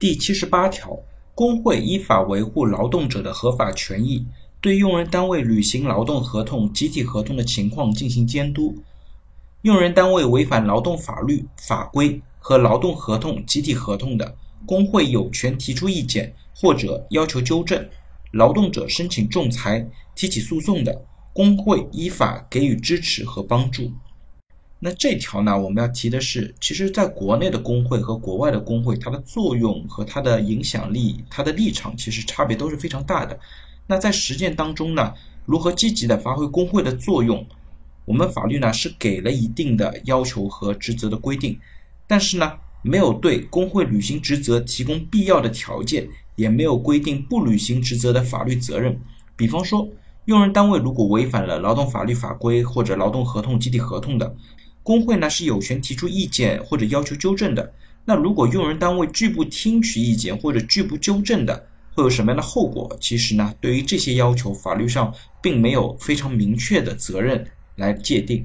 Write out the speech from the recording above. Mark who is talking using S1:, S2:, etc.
S1: 第七十八条，工会依法维护劳动者的合法权益，对用人单位履行劳动合同、集体合同的情况进行监督。用人单位违反劳动法律法规和劳动合同、集体合同的，工会有权提出意见或者要求纠正；劳动者申请仲裁、提起诉讼的，工会依法给予支持和帮助。那这条呢，我们要提的是，其实在国内的工会和国外的工会，它的作用和它的影响力、它的立场，其实差别都是非常大的。那在实践当中呢，如何积极的发挥工会的作用？我们法律呢是给了一定的要求和职责的规定，但是呢没有对工会履行职责提供必要的条件，也没有规定不履行职责的法律责任。比方说，用人单位如果违反了劳动法律法规或者劳动合同、集体合同的，工会呢是有权提出意见或者要求纠正的。那如果用人单位拒不听取意见或者拒不纠正的，会有什么样的后果？其实呢，对于这些要求，法律上并没有非常明确的责任。来界定。